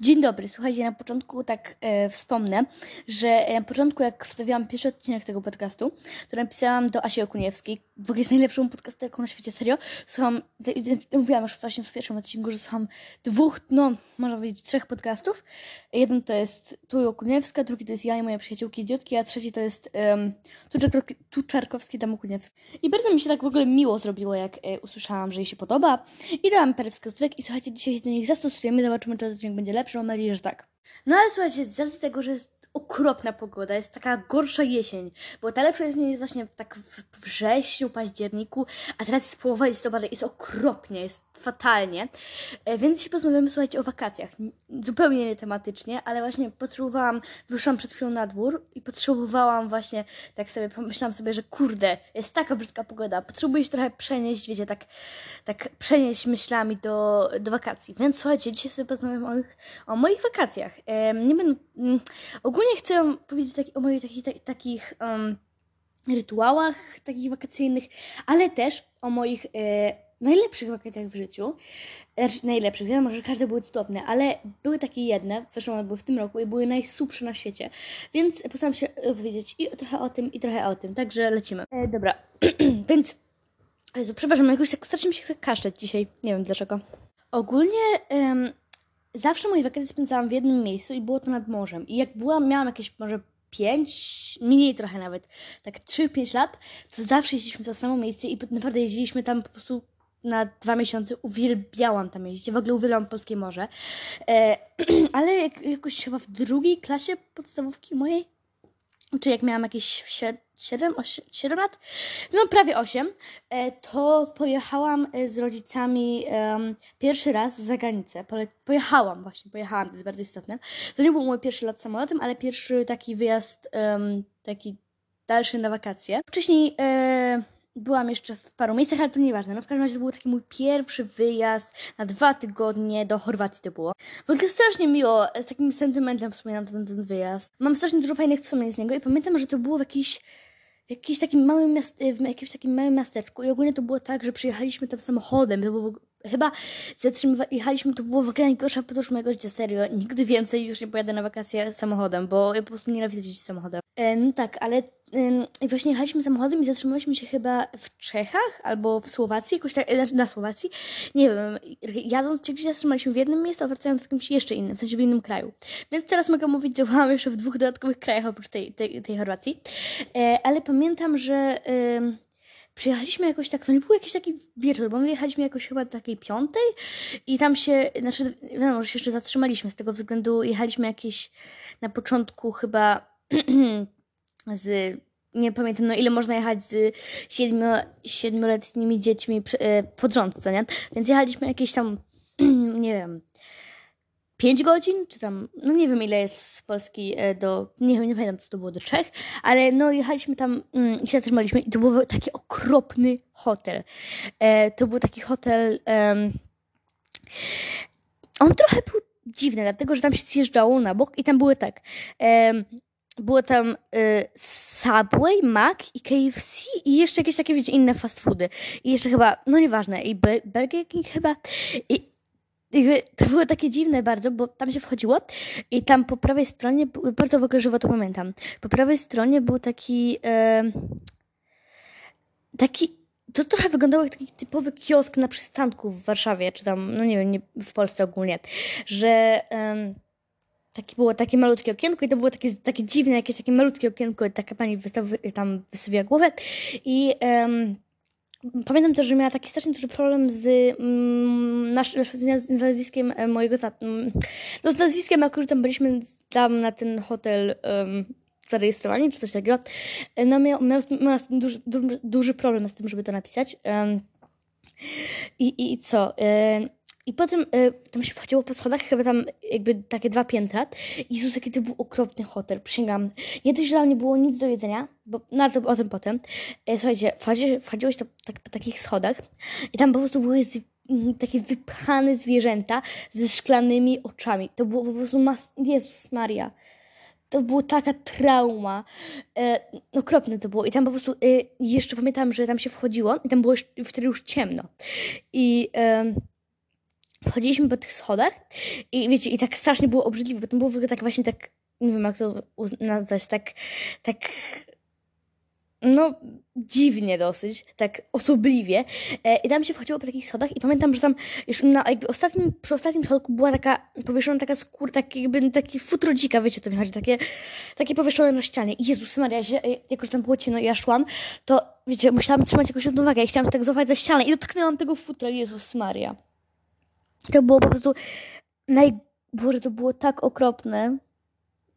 Dzień dobry, słuchajcie, na początku tak e, wspomnę, że na początku jak wstawiałam pierwszy odcinek tego podcastu, to napisałam do Asi Okuniewskiej, w ogóle jest najlepszą podcasterką na świecie, serio. Słucham, mówiłam już właśnie w pierwszym odcinku, że słucham dwóch, no można powiedzieć trzech podcastów. Jeden to jest Tu Okuniewska, drugi to jest ja i moje przyjaciółki idiotki, a trzeci to jest um, tu, Czarkowski, Okuniewski. I bardzo mi się tak w ogóle miło zrobiło, jak e, usłyszałam, że jej się podoba i dałam parę wskazówek i słuchajcie, dzisiaj się do nich zastosujemy, zobaczymy, czy odcinek będzie lepszy, mam nadzieję, że tak. No ale słuchajcie, z racji tego, że jest okropna pogoda, jest taka gorsza jesień, bo ta lepsza jesień jest właśnie tak w wrześniu, październiku, a teraz jest połowa listopada, jest okropnie, jest fatalnie, e, więc dzisiaj porozmawiamy, słuchajcie, o wakacjach. Zupełnie nie tematycznie, ale właśnie potrzebowałam, wyszłam przed chwilą na dwór i potrzebowałam właśnie, tak sobie pomyślałam sobie, że kurde, jest taka brzydka pogoda, potrzebuję się trochę przenieść, wiecie, tak, tak przenieść myślami do, do wakacji. Więc słuchajcie, dzisiaj sobie porozmawiam o o moich wakacjach. Em, nie będę, mm, ogólnie chcę powiedzieć taki, o moich takich, tak, takich em, rytuałach takich wakacyjnych, ale też o moich e, najlepszych wakacjach w życiu. Znaczy najlepszych, wiadomo, że każde były cudowne, ale były takie jedne, zresztą one były w tym roku i były najsupsze na świecie. Więc postaram się opowiedzieć i trochę o tym, i trochę o tym. Także lecimy. E, dobra, więc Jezu, przepraszam, jakoś tak strasznie mi się chce kaszleć dzisiaj. Nie wiem dlaczego. Ogólnie em, zawsze moje wakacje spędzałam w jednym miejscu i było to nad morzem. I jak byłam, miałam jakieś może pięć, mniej trochę nawet, tak 3-5 lat, to zawsze jeździliśmy w to samo miejsce i naprawdę jeździliśmy tam po prostu na dwa miesiące. Uwielbiałam tam jeździć. W ogóle uwielbiam polskie morze. E, ale jak, jakoś chyba w drugiej klasie podstawówki mojej, czy jak miałam jakieś 7, 7 lat, no prawie 8, e, to pojechałam e, z rodzicami pierwszy raz za granicę. Pojechałam właśnie, pojechałam, to jest bardzo istotne. To nie był mój pierwszy lat samolotem, ale pierwszy taki wyjazd, taki dalszy na wakacje. Wcześniej e, byłam jeszcze w paru miejscach, ale to nieważne. No w każdym razie to był taki mój pierwszy wyjazd na dwa tygodnie do Chorwacji to było. W ogóle strasznie miło, z takim sentymentem wspominam ten, ten wyjazd. Mam strasznie dużo fajnych wspomnień z niego i pamiętam, że to było w jakiejś w jakimś takim małym miast, w jakimś takim małym miasteczku i ogólnie to było tak, że przyjechaliśmy tam samochodem, to było, chyba zatrzymywaliśmy, to było w ogóle najgorsza podróż mojego życia, serio, nigdy więcej już nie pojadę na wakacje samochodem, bo ja po prostu nienawidzę jeździć samochodem. E, no tak, ale i właśnie jechaliśmy samochodem i zatrzymaliśmy się chyba w Czechach albo w Słowacji, jakoś tak, e, na Słowacji, nie wiem, jadąc gdzieś zatrzymaliśmy w jednym miejscu, a wracając w jakimś jeszcze innym, w sensie w innym kraju. Więc teraz mogę mówić, że byłam jeszcze w dwóch dodatkowych krajach oprócz tej, tej, tej Chorwacji. E, ale pamiętam, że przyjechaliśmy jakoś tak, to nie był jakiś taki wieczór, bo my jechaliśmy jakoś chyba do takiej piątej i tam się, znaczy wiadomo, że się jeszcze zatrzymaliśmy z tego względu, jechaliśmy jakieś na początku chyba z, nie pamiętam, no ile można jechać z siedmiu, siedmioletnimi dziećmi e, pod rząd, co nie? Więc jechaliśmy jakieś tam, nie wiem, 5 godzin, czy tam, no nie wiem ile jest z Polski e, do, nie wiem, nie pamiętam co to było, do Czech, ale no jechaliśmy tam mm, i się zatrzymaliśmy i to był taki okropny hotel. E, to był taki hotel, on trochę był dziwny, dlatego że tam się zjeżdżało na bok i tam były tak, było tam y, Subway, Mac i KFC i jeszcze jakieś takie, wiecie, inne fast foody. I jeszcze chyba, no nieważne, i Bur- Burger King chyba. I jakby to było takie dziwne bardzo, bo tam się wchodziło i tam po prawej stronie, bardzo w ogóle żywo to pamiętam, po prawej stronie był taki, e, taki, to trochę wyglądało jak taki typowy kiosk na przystanku w Warszawie, czy tam, no nie wiem, nie, w Polsce ogólnie, że takie było takie malutkie okienko i to było takie, takie dziwne, jakieś takie malutkie okienko i taka pani wystawy, tam wystawiła głowę i em, Pamiętam też, że miała taki strasznie duży problem z, mm, nasz, z nazwiskiem e, mojego taty. No z nazwiskiem, akurat tam byliśmy tam na ten hotel um, zarejestrowani, czy coś takiego. E, No miał, miał, tym duży, duży, duży problem z tym, żeby to napisać. Em, i, i, co? Em, I potem e, tam się wchodziło po schodach, chyba tam jakby takie dwa piętra. I Jezus, jaki to był okropny hotel, przysięgam. Nie dość, że tam nie było nic do jedzenia, bo, no ale to o tym potem. E, słuchajcie, wchodzi, tak, po takich schodach i tam po prostu były z, m, takie wypchane zwierzęta ze szklanymi oczami. To było po prostu mas... Jezus Maria. To była taka trauma. E, okropne to było. I tam po prostu e, jeszcze pamiętam, że tam się wchodziło i tam było już, wtedy już ciemno. I em, wchodziliśmy po tych schodach i wiecie, i tak strasznie było obrzydliwe, bo to było tak właśnie tak, nie wiem jak to nazwać, tak, tak, no dziwnie dosyć, tak osobliwie. E, I tam się wchodziło po takich schodach i pamiętam, że tam już na jakby ostatnim, przy ostatnim schodku była taka powieszona taka skóra, tak jakby taki futro dzika, wiecie co mi chodzi, takie, takie powieszone na ścianie. I Jezus Maria, ja się, e, jako że tam było ciemno i ja szłam, to wiecie, musiałam trzymać jakąś równowagę i chciałam tak złapać za ścianę i dotknęłam tego futra, Jezus Maria. To było po prostu naj... Boże, to było tak okropne.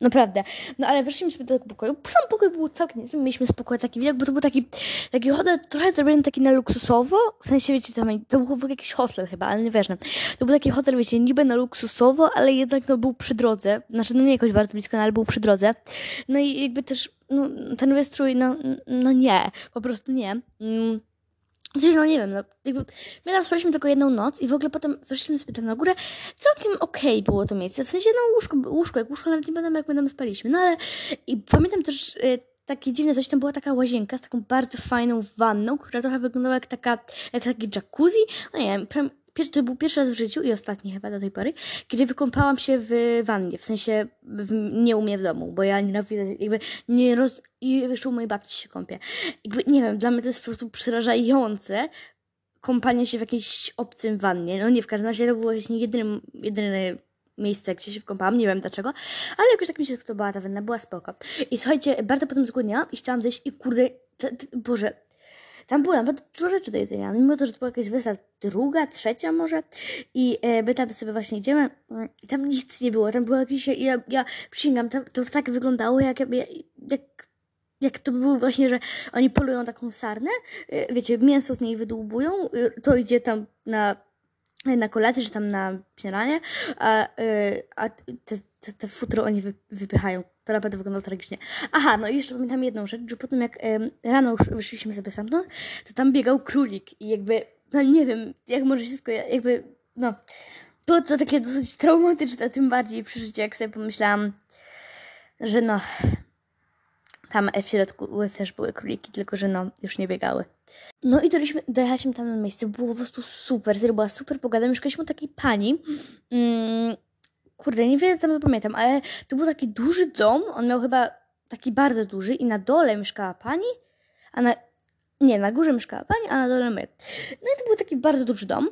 Naprawdę. No ale weszliśmy do tego pokoju. Sam pokój był całkiem niezły. Mieliśmy spokój taki widok, bo to był taki, taki hotel trochę zrobiony taki na luksusowo. W sensie, wiecie, tam, to był jakiś hostel chyba, ale nieważne. To był taki hotel, wiecie, niby na luksusowo, ale jednak no, był przy drodze. Znaczy, no nie jakoś bardzo blisko, no, ale był przy drodze. No i jakby też, no, ten wystrój, no, no nie. Po prostu nie. Mm. W sensie, no nie wiem, no, jakby my tam spaliśmy tylko jedną noc i w ogóle potem weszliśmy sobie tam na górę. Całkiem okej było to miejsce, w sensie, no łóżko, łóżko jak łóżko, nawet nie pamiętam jak my tam spaliśmy, no ale i pamiętam też y, takie dziwne coś, tam była taka łazienka z taką bardzo fajną wanną, która trochę wyglądała jak taka, jak taki jacuzzi, no nie wiem, to był pierwszy raz w życiu i ostatni chyba do tej pory, kiedy wykąpałam się w wannie, w sensie w, nie u mnie w domu, bo ja nienawidzę, jakby nie roz... i jeszcze u mojej babci się kąpię. Jakby, nie wiem, dla mnie to jest po prostu przerażające, kąpanie się w jakiejś obcym wannie. No nie, w każdym razie to było właśnie jedynym, jedyne miejsce, gdzie się wkąpałam, nie wiem dlaczego, ale jakoś tak mi się spodobała ta wanna, była spoko. I słuchajcie, bardzo potem zgłodniałam i chciałam zejść i kurde, Boże, tam było naprawdę dużo rzeczy do jedzenia, mimo to, że to była jakaś wersja druga, trzecia może i e, my tam sobie właśnie idziemy mm, i tam nic nie było, tam było jakieś, ja, ja przysięgam, tam, to tak wyglądało jak, jak, jak jak to by było właśnie, że oni polują taką sarnę, y, wiecie, mięso z niej wydłubują, y, to idzie tam na, na kolację, czy tam na śniadanie, a, y, a te, te, te futro oni wy, wypychają. To naprawdę wyglądało tragicznie. Aha, no i jeszcze pamiętam jedną rzecz, że potem jak em, rano już wyszliśmy sobie stamtąd, to tam biegał królik i jakby, no nie wiem, jak może skoja- jakby, no, było to takie dosyć traumatyczne, tym bardziej przeżycie, jak sobie pomyślałam, że no, tam w środku też były króliki, tylko że no, już nie biegały. No i dojechaliśmy, dojechaliśmy tam na miejsce, było po prostu super, serio, była super pogoda. Mieszkaliśmy u takiej pani, mm, kurde, niewiele tam pamiętam, ale to był taki duży dom, on miał chyba taki bardzo duży i na dole mieszkała pani, a na, nie, na górze mieszkała pani, a na dole my. No i to był taki bardzo duży dom.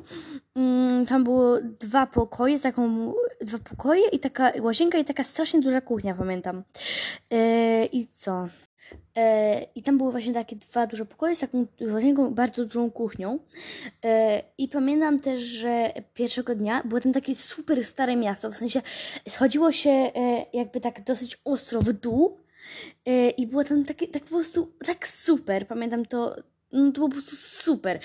Mm, tam było dwa pokoje, taką, dwa pokoje i taka łazienka i taka strasznie duża kuchnia, pamiętam. E, I co? E, I tam były właśnie takie dwa duże pokoje z taką łazienką, bardzo dużą kuchnią. E, I pamiętam też, że pierwszego dnia było tam takie super stare miasto, w sensie schodziło się jakby tak dosyć ostro w dół i było tam takie, tak po prostu, tak super. Pamiętam to, no to było po prostu super.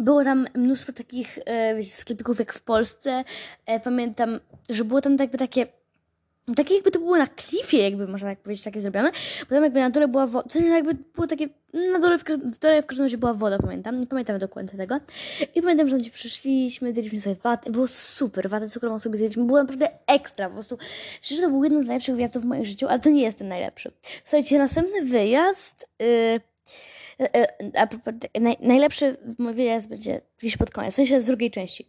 Było tam mnóstwo takich e, sklepików jak w Polsce. E, pamiętam, że było tam jakby takie tak jakby to było na klifie, jakby można tak powiedzieć, takie zrobione. Potem jakby na dole była woda, coś jakby było takie, na dole w, w dole w każdym razie była woda, pamiętam, nie pamiętam dokładnie tego. I pamiętam, że gdzie przyszliśmy, zjedliśmy sobie watę, było super, watę cukrową sobie zjedliśmy, było naprawdę ekstra, po prostu. Szczerze, to był jeden z najlepszych wyjazdów w moim życiu, ale to nie jest ten najlepszy. Słuchajcie, następny wyjazd, yy, a propos, naj, najlepszy wyjazd będzie gdzieś pod koniec, w sensie z drugiej części.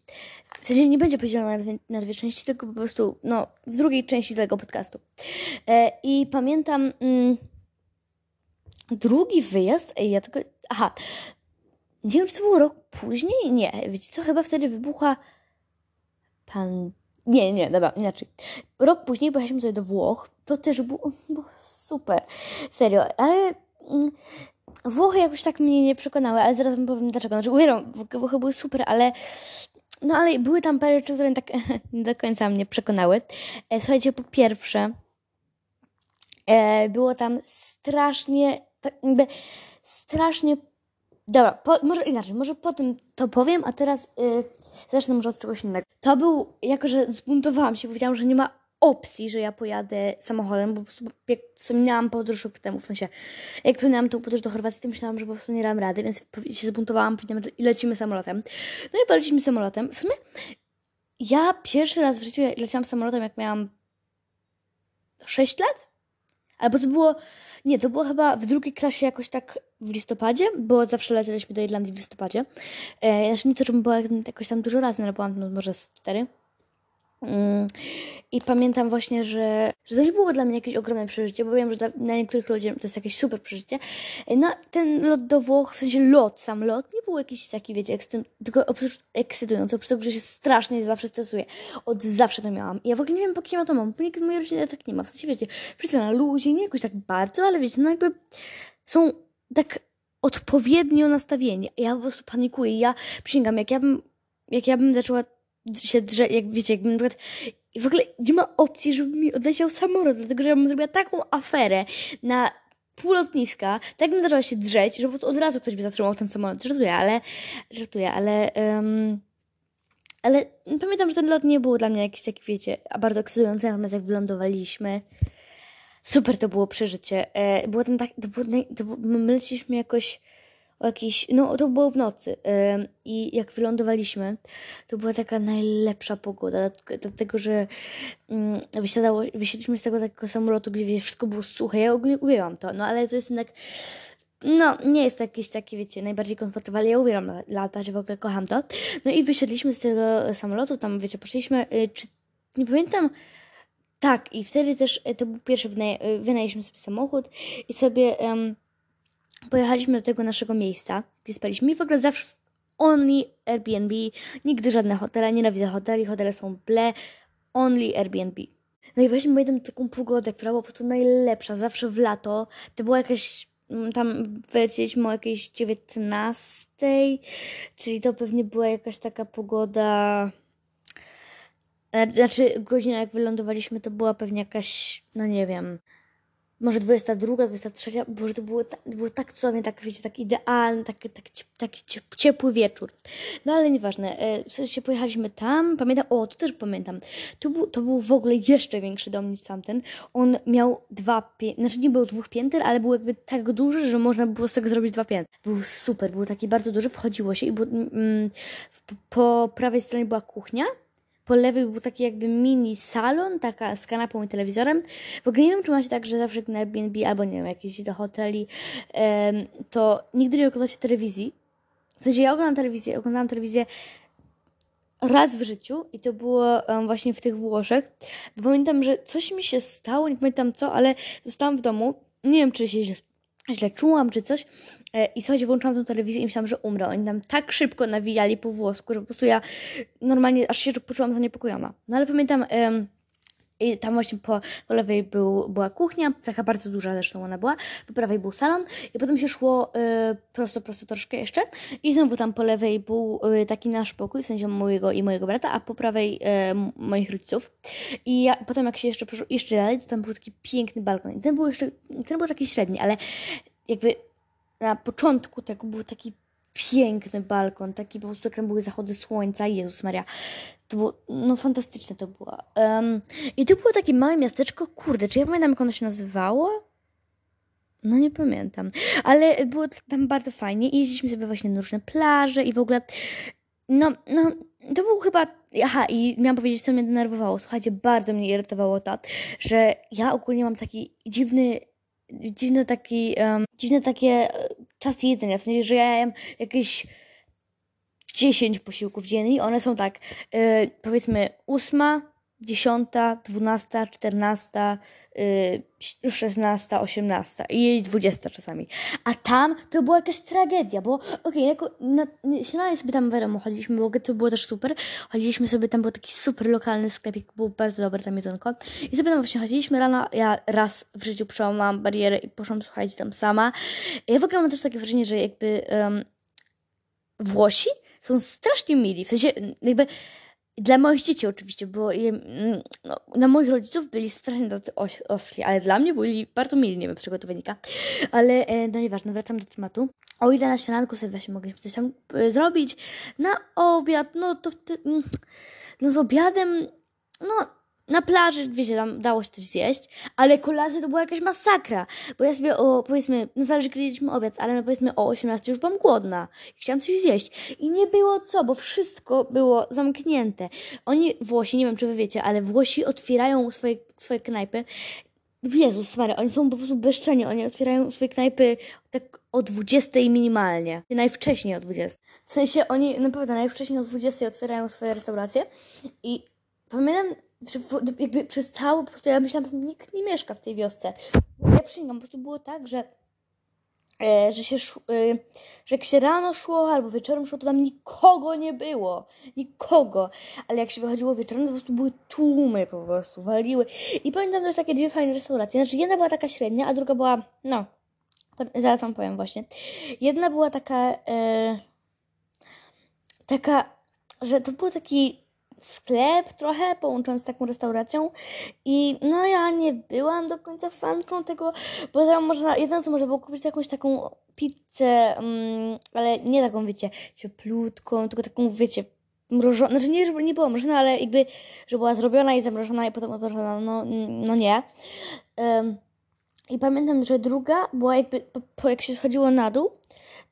W sensie nie będzie podzielony na, na dwie części, tylko po prostu, no, w drugiej części tego podcastu. E, I pamiętam mm, drugi wyjazd, ja tylko, aha, nie wiem, czy to był rok później? Nie, wiecie co, chyba wtedy wybuchła pan... Nie, nie, dobra, inaczej. Rok później pojechaliśmy sobie do Włoch, to też było, było super, serio, ale... Włochy jakoś tak mnie nie przekonały, ale zaraz wam powiem dlaczego. Znaczy, uwierzam, Włochy były super, ale no ale były tam parę rzeczy, które tak nie do końca mnie przekonały. E, słuchajcie, po pierwsze, e, było tam strasznie, tak jakby strasznie. Dobra, po, może inaczej, może potem to powiem, a teraz y, zacznę może od czegoś innego. To był, jako że zbuntowałam się, powiedziałam, że nie ma opcji, że ja pojadę samochodem, bo po prostu jak wspominałam podróż rok temu, w sensie jak wspominałam tą podróż do Chorwacji, to myślałam, że po prostu nie dałam rady, więc się zbuntowałam, powiedziałam, i lecimy samolotem. No i poleciliśmy samolotem. W sumie ja pierwszy raz w życiu leciałam samolotem, jak miałam 6 lat? Albo to było, nie, to było chyba w drugiej klasie jakoś tak w listopadzie, bo zawsze leciliśmy do Irlandii w listopadzie. E, znaczy nie to, żebym była jakoś tam dużo razy, no ale byłam no, może z 4 i pamiętam właśnie, że, że to nie było dla mnie jakieś ogromne przeżycie, bo wiem, że dla, dla niektórych ludzi to jest jakieś super przeżycie. No, ten lot do Włoch, w sensie lot, sam lot, nie był jakiś taki, wiecie, tylko oprócz ekscytujący, oprócz tego, że się strasznie zawsze stresuję. Od zawsze to miałam. I ja w ogóle nie wiem, po kim ja to mam, bo nikt w mojej rodzinie tak nie ma. W sensie, wiecie, wszyscy na luzie, nie jakoś tak bardzo, ale wiecie, no jakby są tak odpowiednio nastawieni. Ja po prostu panikuję. Ja przysięgam, jak ja bym, jak ja bym zaczęła się drze, jak wiecie, jakbym na przykład i w ogóle nie ma opcji, żeby mi odleciał samolot, dlatego że ja bym zrobiła taką aferę na pół lotniska, tak bym zaczęła się drzeć, że po prostu od razu ktoś by zatrzymał ten samolot. Żartuję, ale żartuję, ale um, ale pamiętam, że ten lot nie był dla mnie jakiś taki, wiecie, bardzo ekscytujący, natomiast jak wylądowaliśmy, super to było przeżycie. E, było ten tak, to było, to było, my leciliśmy jakoś o jakiś, no to było w nocy i jak wylądowaliśmy, to była taka najlepsza pogoda, dlatego, że um, wysiadało, wysiedliśmy z tego takiego samolotu, gdzie wszystko było suche, ja ogólnie uwielbiam to, no ale to jest jednak, no nie jest to jakieś takie, wiecie, najbardziej komfortowe, ale ja uwielbiam latać, w ogóle kocham to. No i wysiedliśmy z tego samolotu, tam wiecie, poszliśmy, y, czy, nie pamiętam, tak, i wtedy też y, to był pierwszy, wynajęliśmy sobie samochód i sobie... Um, pojechaliśmy do tego naszego miejsca, gdzie spaliśmy i w ogóle zawsze only Airbnb, nigdy żadne hotele, nienawidzę hoteli, hotele są ble, only Airbnb. No i właśnie pamiętam taką pogodę, która była po prostu najlepsza, zawsze w lato, to była jakaś, mm, tam wylecieliśmy o jakiejś 19, czyli to pewnie była jakaś taka pogoda... E, znaczy, godzina jak wylądowaliśmy, to była pewnie jakaś, no nie wiem, może 22, 23, bo to było, to było tak cudownie, tak wiecie, tak idealny, taki, tak, taki ciepły wieczór. No ale nieważne, e, w sensie pojechaliśmy tam, pamiętam, o, to też pamiętam, to był, to był w ogóle jeszcze większy dom niż tamten. On miał dwa znaczy nie był dwóch pięter, ale był jakby tak duży, że można było z tego zrobić dwa piętra. Był super, był taki bardzo duży, wchodziło się i był, mm, po prawej stronie była kuchnia, po lewej był taki jakby mini salon, taka z kanapą i telewizorem. W ogóle nie wiem, czy macie tak, że zawsze na Airbnb albo nie wiem, jakieś do hoteli, to nigdy nie oglądacie telewizji. W sensie ja oglądam telewizję, oglądałam telewizję raz w życiu i to było właśnie w tych Włoszech. Bo pamiętam, że coś mi się stało, nie pamiętam co, ale zostałam w domu. Nie wiem, czy się źle czułam, czy coś. E, I słuchajcie, włączyłam tę telewizję i myślałam, że umrę. Oni tam tak szybko nawijali po włosku, że po prostu ja normalnie aż się poczułam zaniepokojona. No ale pamiętam, i tam właśnie po, po lewej był, była kuchnia, taka bardzo duża zresztą ona była, po prawej był salon i potem się szło y, prosto, prosto troszkę jeszcze i znowu tam po lewej był y, taki nasz pokój, w sensie mojego i mojego brata, a po prawej y, moich rodziców. I ja, potem jak się jeszcze jeszcze dalej, to tam był taki piękny balkon. I ten był jeszcze, ten był taki średni, ale jakby na początku tego był taki piękny balkon, taki po prostu, tam były zachody słońca, Jezus Maria, to było, no fantastyczne to było. Um, I to było takie małe miasteczko, kurde, czy ja pamiętam, jak ono się nazywało? No nie pamiętam, ale było tam bardzo fajnie i jeździliśmy sobie właśnie na różne plaże i w ogóle, no, no, to był chyba, aha, i miałam powiedzieć, co mnie denerwowało. Słuchajcie, bardzo mnie irytowało to, że ja ogólnie mam taki dziwny dziwny taki, um, dziwne takie e, czas jedzenia, w sensie, że ja jem jakieś 10 posiłków dziennie one są tak, yy, powiedzmy 8, 10, 12, 14, yy, 16, 18 i 20 czasami. A tam to była jakaś tragedia, bo okej, okay, na, śniadanie sobie tam wiadomo, chodziliśmy, bo to było też super. Chodziliśmy sobie, tam był taki super lokalny sklepik, był bardzo dobry tam jedzonko. I sobie tam właśnie chodziliśmy rano, ja raz w życiu przełamałam barierę i poszłam, słuchajcie, tam sama. Ja w ogóle mam też takie wrażenie, że jakby um, Włosi są strasznie mili. W sensie, jakby dla moich dzieci oczywiście, bo je, no, na moich rodziców byli strasznie tacy ostri, ale dla mnie byli bardzo mili, nie wiem z czego to wynika. Ale e, no nieważne, wracam do tematu. O ile na śniadanku sobie właśnie mogliśmy coś tam e, zrobić, na obiad, no to wtedy, mm, no z obiadem, no na plaży, wiecie, tam dało się coś zjeść, ale kolacja to była jakaś masakra, bo ja sobie o, powiedzmy, no zależy, kiedy jedliśmy obiad, ale no powiedzmy o 18 już byłam głodna i chciałam coś zjeść i nie było co, bo wszystko było zamknięte. Oni, Włosi, nie wiem, czy wy wiecie, ale Włosi otwierają swoje, swoje knajpy Jezus Maria, oni są po prostu bezczelni. Oni otwierają swoje knajpy tak o 20 minimalnie. Najwcześniej o 20. W sensie oni naprawdę najwcześniej o 20 otwierają swoje restauracje i pamiętam, jakby przez cały, po prostu ja myślałam, że nikt nie mieszka w tej wiosce. Ja przysięgam, po prostu było tak, że e, że się szło, e, że jak się rano szło albo wieczorem szło, to tam nikogo nie było. Nikogo. Ale jak się wychodziło wieczorem, to po prostu były tłumy po prostu, waliły. I pamiętam też takie dwie fajne restauracje. Znaczy jedna była taka średnia, a druga była, no, zaraz wam powiem właśnie. Jedna była taka, e, taka, że to był taki sklep trochę połączony z taką restauracją i no ja nie byłam do końca fanką tego, bo tam można, jedyne co można było kupić jakąś taką pizzę, mm, ale nie taką wiecie, cieplutką, tylko taką wiecie, mrożoną, znaczy nie, żeby nie była mrożona, ale jakby, że była zrobiona i zamrożona i potem odmrożona, no, no nie. Em, I pamiętam, że druga była jakby, po, po jak się schodziło na dół,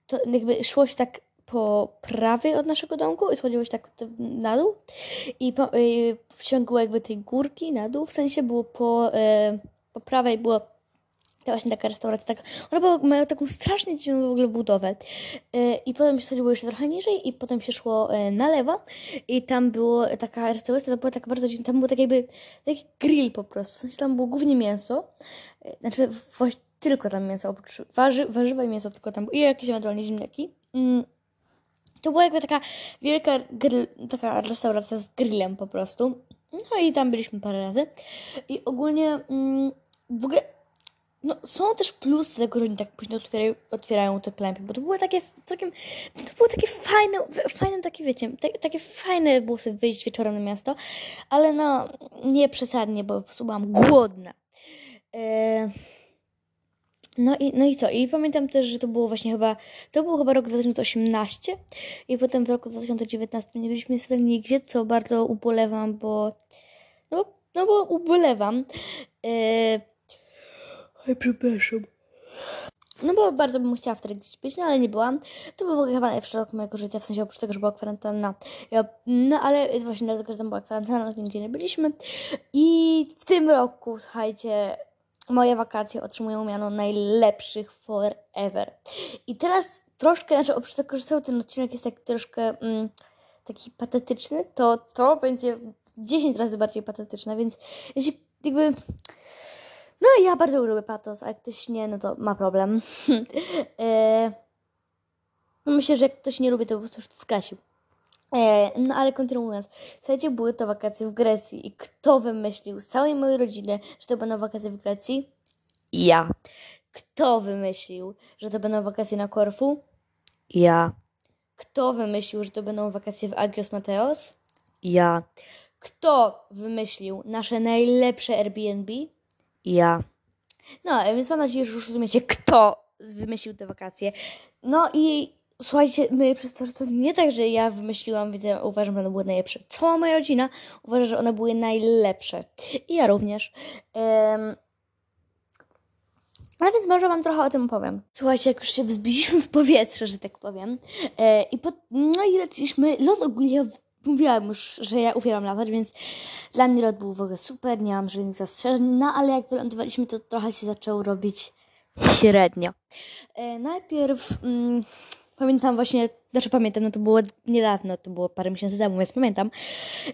to jakby szło się tak po prawej od naszego domku i schodziło się tak na dół. I po, y, w ciągu jakby tej górki na dół, w sensie było po, y, po prawej było to właśnie taka restauracja, taka, ona była, miała taką strasznie dziwną w ogóle budowę. Y, i potem się schodziło jeszcze trochę niżej i potem się szło y, na lewo. I tam było taka restauracja, to była taka bardzo dziwna, tam był tak jakby taki grill po prostu, w sensie tam było głównie mięso, y, znaczy właśnie tylko tam mięso, oprócz warzy, warzywa i mięso tylko tam i jakieś ewentualnie ziemniaki. Mm. To była jakby taka wielka grill, taka restauracja z grillem po prostu. No i tam byliśmy parę razy. I ogólnie mm, w ogóle no, są też plusy tego, że oni tak późno otwierają, otwierają te knajpy, bo to były takie całkiem, to było takie fajne, fajne takie wiecie, ta, takie fajne było sobie wyjść wieczorem na miasto, ale no nie przesadnie, bo po prostu byłam głodna. E, no i, no i co? I pamiętam też, że to było właśnie chyba, to był chyba rok 2018 i potem w roku 2019 nie byliśmy niestety nigdzie, co bardzo ubolewam, bo no, no bo ubolewam. E, Oj, przepraszam. No bo bardzo bym chciała wtedy gdzieś być, no ale nie byłam. To był w ogóle chyba najlepszy rok mojego życia, w sensie oprócz tego, że była kwarantanna. Ja, no ale właśnie dlatego, że tam była kwarantanna, nigdzie nie byliśmy. I w tym roku, słuchajcie, moje wakacje otrzymują miano najlepszych forever. I teraz troszkę, znaczy oprócz tego, że cały ten odcinek jest tak troszkę mm, taki patetyczny, to to będzie 10 razy bardziej patetyczne, więc jeśli jakby... No ja bardzo lubię patos, a jak ktoś nie, no to ma problem. e, no myślę, że jak ktoś nie lubi, to po prostu skasił. E, no ale kontynuując, słuchajcie, były to wakacje w Grecji i kto wymyślił z całej mojej rodziny, że to będą wakacje w Grecji? Ja. Kto wymyślił, że to będą wakacje na Korfu? Ja. Kto wymyślił, że to będą wakacje w Agios Mateos? Ja. Kto wymyślił nasze najlepsze Airbnb? Ja. No, a więc mam nadzieję, że już rozumiecie, kto wymyślił te wakacje. No i słuchajcie, my przez to, że to nie tak, że ja wymyśliłam, więc ja uważam, że one były najlepsze. Cała moja rodzina uważa, że one były najlepsze. I ja również. Em, no więc może Wam trochę o tym opowiem. Słuchajcie, jak już się wzbiliśmy w powietrze, że tak powiem, e, i po, no i leciliśmy, lot ogólnie, mówiłam już, że ja uwielbiam latać, więc dla mnie lot był w ogóle super, nie mam żadnych zastrzeżeń, no ale jak wylądowaliśmy, to trochę się zaczęło robić średnio. E, najpierw mm, pamiętam właśnie, znaczy pamiętam, no to było niedawno, to było parę miesięcy temu, więc pamiętam,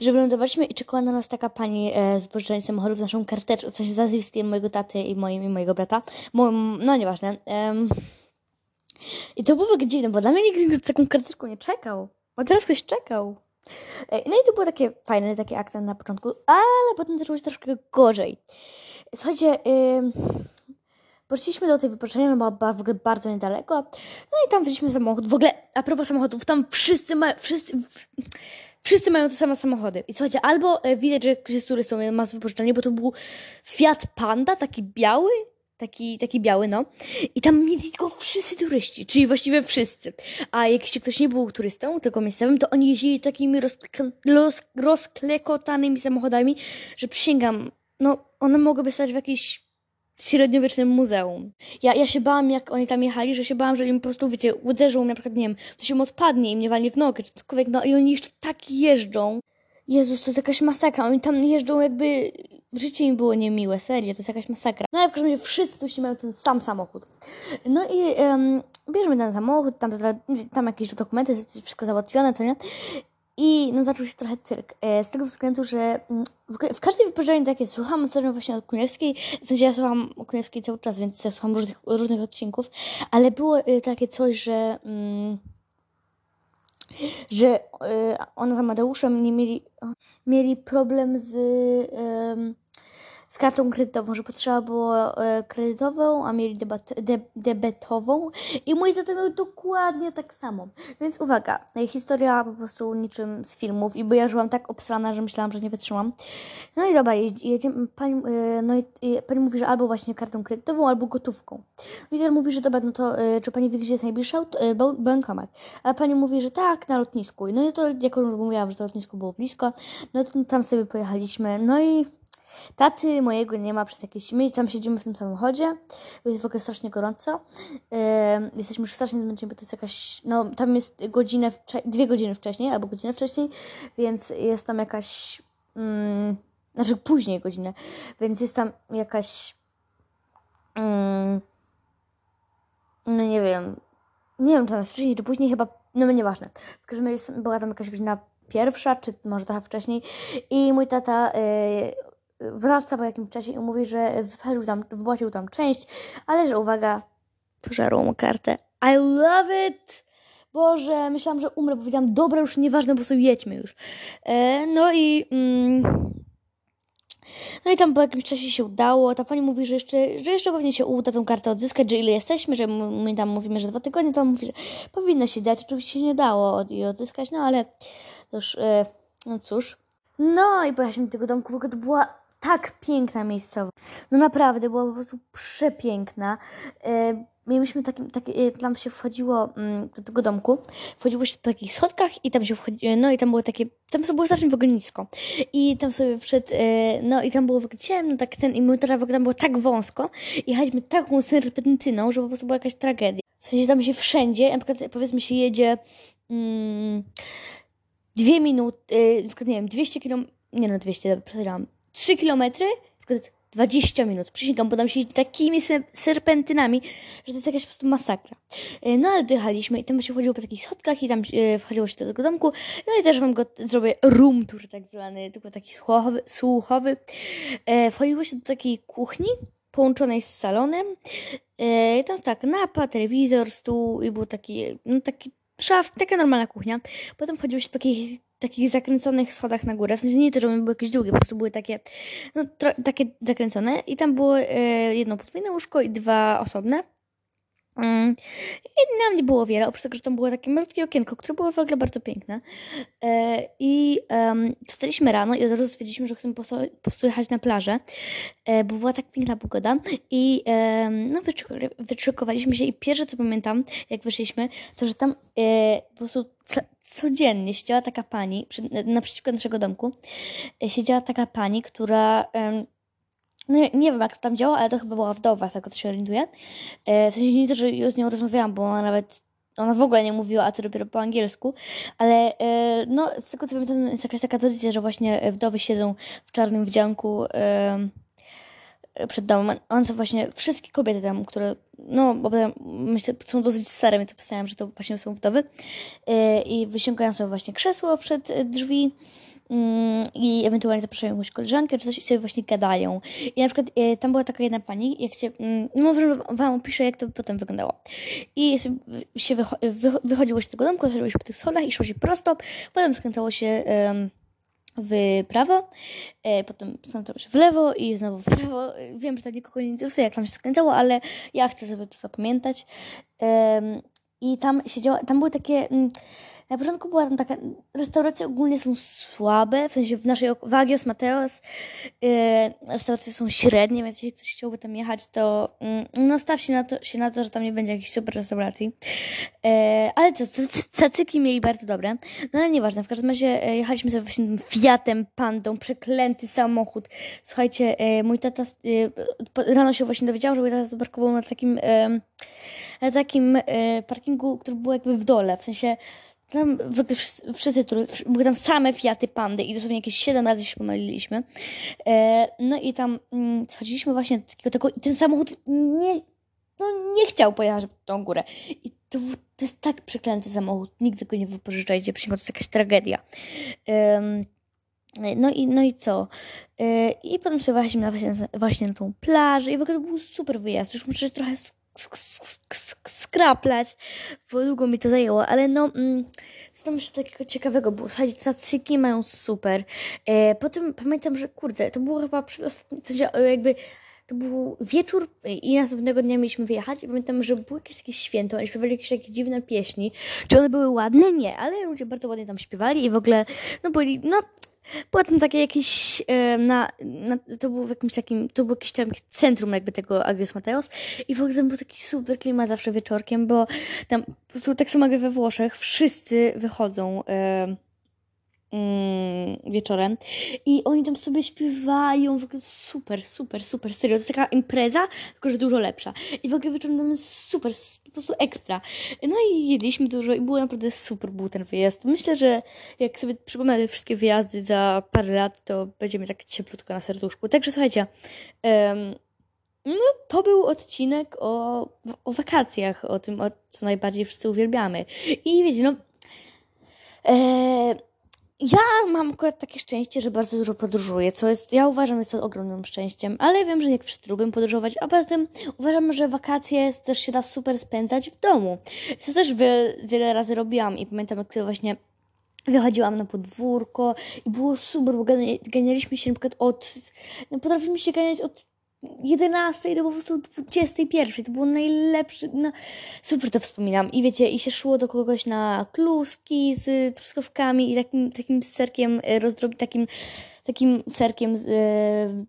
że wylądowaliśmy i czekała na nas taka pani e, z pożyczania samochodów z naszą karteczką, sensie z nazwiskiem mojego taty i moim i mojego brata. Mo, no nieważne. Em, I to było takie dziwne, bo dla mnie nikt z taką karteczką nie czekał. A teraz ktoś czekał. E, No i to było takie fajne, taki akcent na początku, ale potem zaczęło się troszkę gorzej. Słuchajcie, ym, poszliśmy do tej wypoczynki, ona była w ogóle bardzo niedaleko, no i tam wzięliśmy samochód. W ogóle, a propos samochodów, tam wszyscy mają, wszyscy, wszyscy mają te same samochody. I słuchajcie, albo e, widać, że ktoś jest turystą ma z wypożyczalni, bo to był Fiat Panda, taki biały, taki, taki biały, no. I tam mieli go wszyscy turyści, czyli właściwie wszyscy. A jak jeśli ktoś nie był turystą, tylko miejscowym, to oni jeździli takimi rozkle- roz, rozklekotanymi samochodami, że przysięgam, no one mogłyby stać w jakimś średniowiecznym muzeum. Ja, ja się bałam, jak oni tam jechali, że się bałam, że im po prostu, wiecie, uderzą mnie, na przykład, nie wiem, coś im odpadnie i mnie walnie w nogę, czy cokolwiek, no i oni jeszcze tak jeżdżą. Jezus, to jest jakaś masakra. Oni tam jeżdżą jakby życie mi było niemiłe, serio, to jest jakaś masakra. No ale w każdym razie wszyscy tu mają ten sam samochód. No i um, bierzemy ten samochód, tam, tam, tam jakieś dokumenty, wszystko załatwione, to nie? I no zaczął się trochę cyrk. E, z tego względu, że mm, w, w każdej wypożyczalni takie słucham ostatnio właśnie od Kuniewskiej, w sensie ja słucham Kuniewskiej cały czas, więc ja słucham różnych, różnych odcinków, ale było e, takie coś, że... Mm, że y, ona z Amadeuszem nie mieli, mieli problem z, z kartą kredytową, że potrzeba było y, kredytową, a mieli debetową i mój tata miał dokładnie tak samo. Więc uwaga, historia po prostu niczym z filmów i bo ja żyłam tak obsrana, że myślałam, że nie wytrzymam. No i dobra, jedziemy, pani, no i, i pani mówi, że albo właśnie kartą kredytową, albo gotówką. No i teraz mówi, że dobra, no to czy pani wie, gdzie jest najbliższy bankomat? A pani mówi, że tak, na lotnisku. No i to, jak już mówiłam, że to lotnisko było blisko, no to tam sobie pojechaliśmy. No i Taty mojego nie ma przez jakieś... My tam siedzimy w tym samochodzie, jest w ogóle strasznie gorąco. Yy, jesteśmy już strasznie zmęczeni, bo to jest jakaś... No, tam jest godzinę, dwie godziny wcześniej, albo godzinę wcześniej, więc jest tam jakaś... Yy, znaczy później godzinę, więc jest tam jakaś... Yy, no nie wiem... Nie wiem, czy tam jest wcześniej, czy później, chyba... No nieważne. W każdym razie była tam jakaś godzina pierwsza, czy może trochę wcześniej i mój tata... Yy, wraca po jakimś czasie i mówi, że wypłacił tam, wypłacił tam część, ale że uwaga, pożarło mu kartę. I love it! Boże, myślałam, że umrę, powiedziałam, dobra, już nieważne, bo sobie jedźmy już. E, no i... Mm, no i tam po jakimś czasie się udało. Ta pani mówi, że jeszcze, że jeszcze pewnie się uda tą kartę odzyskać, że ile jesteśmy, że my tam mówimy, że dwa tygodnie, to mówi, że powinno się dać. Oczywiście się nie dało jej odzyskać, no ale to już, e, no cóż. No i pojechaliśmy do tego domku, w ogóle to była tak piękna miejscowość. No naprawdę, była po prostu przepiękna. E, mieliśmy taki, taki, e, tam się wchodziło mm, do tego domku, wchodziło się po takich schodkach i tam się wchodziło, no i tam było takie, tam było strasznie w ogóle nisko. I tam sobie przed, e, no i tam było w ogóle ciemno, tak ten, i mój teraz w ogóle tam było tak wąsko jechaliśmy taką serpentyną, że po prostu była jakaś tragedia. W sensie tam się wszędzie, na przykład powiedzmy się jedzie mm, dwie minuty, nie wiem, 200 km, nie no 200, przepraszam, 3 kilometry, 20 minut. Przysięgam, bo tam się takimi serpentynami, że to jest jakaś po prostu masakra. E, no ale dojechaliśmy i tam się chodziło po takich schodkach i tam e, wchodziło się do tego domku. No i też wam go zrobię room tour tak zwany, tylko taki słuchowy. słuchowy. E, wchodziło się do takiej kuchni połączonej z salonem. I tam jest tak, napa, telewizor, stół i był taki, no taki szaf, taka normalna kuchnia. Potem wchodziło się po takich takich zakręconych schodach na górę. W sensie nie to, że były jakieś długie, po prostu były takie, no, takie zakręcone. I tam było e, jedno podwójne łóżko i dwa osobne. Mm. I nam nie było wiele, oprócz tego, że tam było takie malutkie okienko, które było w ogóle bardzo piękne. E, I wstaliśmy rano i od razu stwierdziliśmy, że chcemy po prostu jechać na plażę, e, bo była tak piękna pogoda. I no, wyczekowaliśmy się i pierwsze, co pamiętam, jak wyszliśmy, to, że tam e, po prostu codziennie siedziała taka pani, naprzeciwko naszego domku, siedziała taka pani, która nie, nie wiem jak tam działa, ale to chyba była wdowa, tak to się orientuję. E, w sensie nie to, że z nią rozmawiałam, bo ona nawet, ona w ogóle nie mówiła, a to dopiero po angielsku, ale e, no z tego co pamiętam jest jakaś taka tradycja, że właśnie wdowy siedzą w czarnym wdzianku przed domem. One są właśnie wszystkie kobiety tam, które, no, bo myślę, są dosyć stare, więc pisałam, że to właśnie są wdowy e, i wysiągają sobie właśnie krzesło przed drzwi i ewentualnie zapraszają jakąś koleżankę, czy coś i sobie właśnie gadają. I na przykład e, tam była taka jedna pani, jak się, mm, no może wam opiszę, jak to potem wyglądało. I się wychodziło się z tego domku, chodziło się po tych schodach i szło się prosto, potem skręcało się w prawo, e, potem skręcało się w lewo i znowu w prawo. Wiem, że to nikogo nie interesuje, jak tam się skręcało, ale ja chcę sobie to zapamiętać. I tam siedziała, tam były takie mm, na początku była tam taka, restauracje ogólnie są słabe, w sensie w naszej, w Agios Mateos yy, restauracje są średnie, więc jeśli ktoś chciałby tam jechać, to yy, no staw się na, to, się na to, że tam nie będzie jakichś super restauracji. Yy, ale to cacyki mieli bardzo dobre. No ale nieważne, w każdym razie yy, jechaliśmy sobie właśnie tym Fiatem Pandą, przeklęty samochód. Słuchajcie, yy, mój tata yy, rano się właśnie dowiedział, że mój tata zaparkował na takim, na takim parkingu, który był jakby w dole, w sensie tam w ogóle wszyscy, były tam same Fiaty Pandy i dosłownie jakieś 7 razy się pomyliliśmy. E, no i tam mm, schodziliśmy właśnie do takiego tego i ten samochód nie, no, nie chciał pojechać w tą górę. I to, to jest tak przeklęty samochód, nigdy go nie wypożyczajcie, przyjmą, to jest jakaś tragedia. No i, no i co? E, I potem właśnie na, właśnie, właśnie na tą plażę i w ogóle był super wyjazd. Już muszę trochę skraplać, bo długo mi to zajęło, ale no, mm, co tam jeszcze takiego ciekawego było? Słuchajcie, tacyki mają super. E, potem pamiętam, że kurde, to było chyba przedostatni, w sensie e, jakby to był wieczór i następnego dnia mieliśmy wyjechać i pamiętam, że było jakieś takie święto, oni śpiewali jakieś takie dziwne pieśni. Czy one były ładne? Nie, ale ludzie bardzo ładnie tam śpiewali i w ogóle, no byli, no tam takie jakieś, e, na, na, to było w jakimś takim, to było jakieś tam centrum jakby tego Agios Mateos. I w ogóle był taki super klimat zawsze wieczorkiem, bo tam po prostu tak samo jak we Włoszech, wszyscy wychodzą mm, wieczorem i oni tam sobie śpiewają, w ogóle super, super, super, serio, to jest taka impreza, tylko że dużo lepsza i w ogóle wieczorem super, po prostu ekstra. No i jedliśmy dużo i było naprawdę super był ten wyjazd. Myślę, że jak sobie przypomnę te wszystkie wyjazdy za parę lat, to będziemy tak cieplutko na serduszku. Także słuchajcie, em, no to był odcinek o, o wakacjach, o tym, o co najbardziej wszyscy uwielbiamy. I wiecie, no e, ja mam akurat takie szczęście, że bardzo dużo podróżuję, co jest, ja uważam, jest to ogromnym szczęściem, ale wiem, że nie wszyscy lubią podróżować, a poza tym uważam, że wakacje też się da super spędzać w domu, co też wiele, wiele razy robiłam i pamiętam, jak właśnie wychodziłam na podwórko i było super, bo gani- ganialiśmy się na przykład od, no potrafiliśmy się ganiać od 11 do po prostu 21. To było najlepsze. No, super to wspominam. I wiecie, i się szło do kogoś na kluski z truskawkami i takim, takim serkiem e, rozdrobi, takim, takim serkiem e,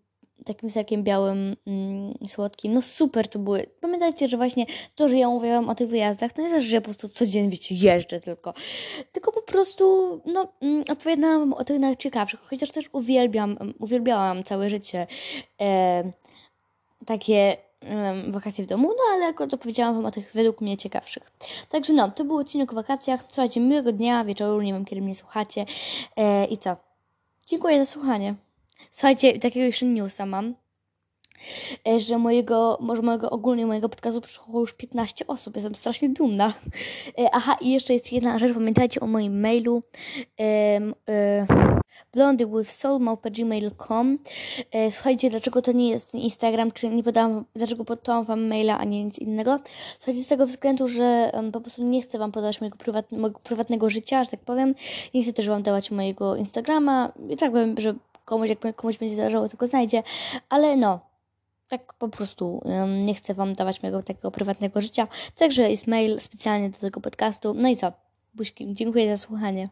takim serkiem białym, mm, słodkim. No super to były. Pamiętajcie, że właśnie to, że ja mówiłam o tych wyjazdach, to nie znaczy, że ja po prostu codziennie, wiecie, jeżdżę tylko. Tylko po prostu, no, mm, opowiadałam o tych najciekawszych, chociaż też uwielbiam, mm, uwielbiałam całe życie e, takie em, wakacje w domu, no ale akurat opowiedziałam Wam o tych według mnie ciekawszych. Także no, to był odcinek o wakacjach. Słuchajcie, miłego dnia, wieczoru, nie wiem kiedy mnie słuchacie. E, I co? Dziękuję za słuchanie. Słuchajcie, takiego jeszcze newsa mam, że mojego, może mojego, ogólnie mojego podcastu przesłuchało już 15 osób. Jestem strasznie dumna. E, aha, i jeszcze jest jedna rzecz, pamiętajcie o moim mailu. em, e, blondywithsoul.gmail.com E, Słuchajcie, dlaczego to nie jest Instagram, czy nie podałam, dlaczego podałam wam maila, a nie nic innego? Słuchajcie, z tego względu, że um, po prostu nie chcę wam podać mojego, prywat, mojego prywatnego życia, że tak powiem. Nie chcę też wam dawać mojego Instagrama. I tak powiem, że komuś, jak komuś będzie zależało, go znajdzie. Ale no, tak po prostu nie chcę wam dawać mojego takiego prywatnego życia. Także jest mail specjalnie do tego podcastu. No i co? Buźki, dziękuję za słuchanie.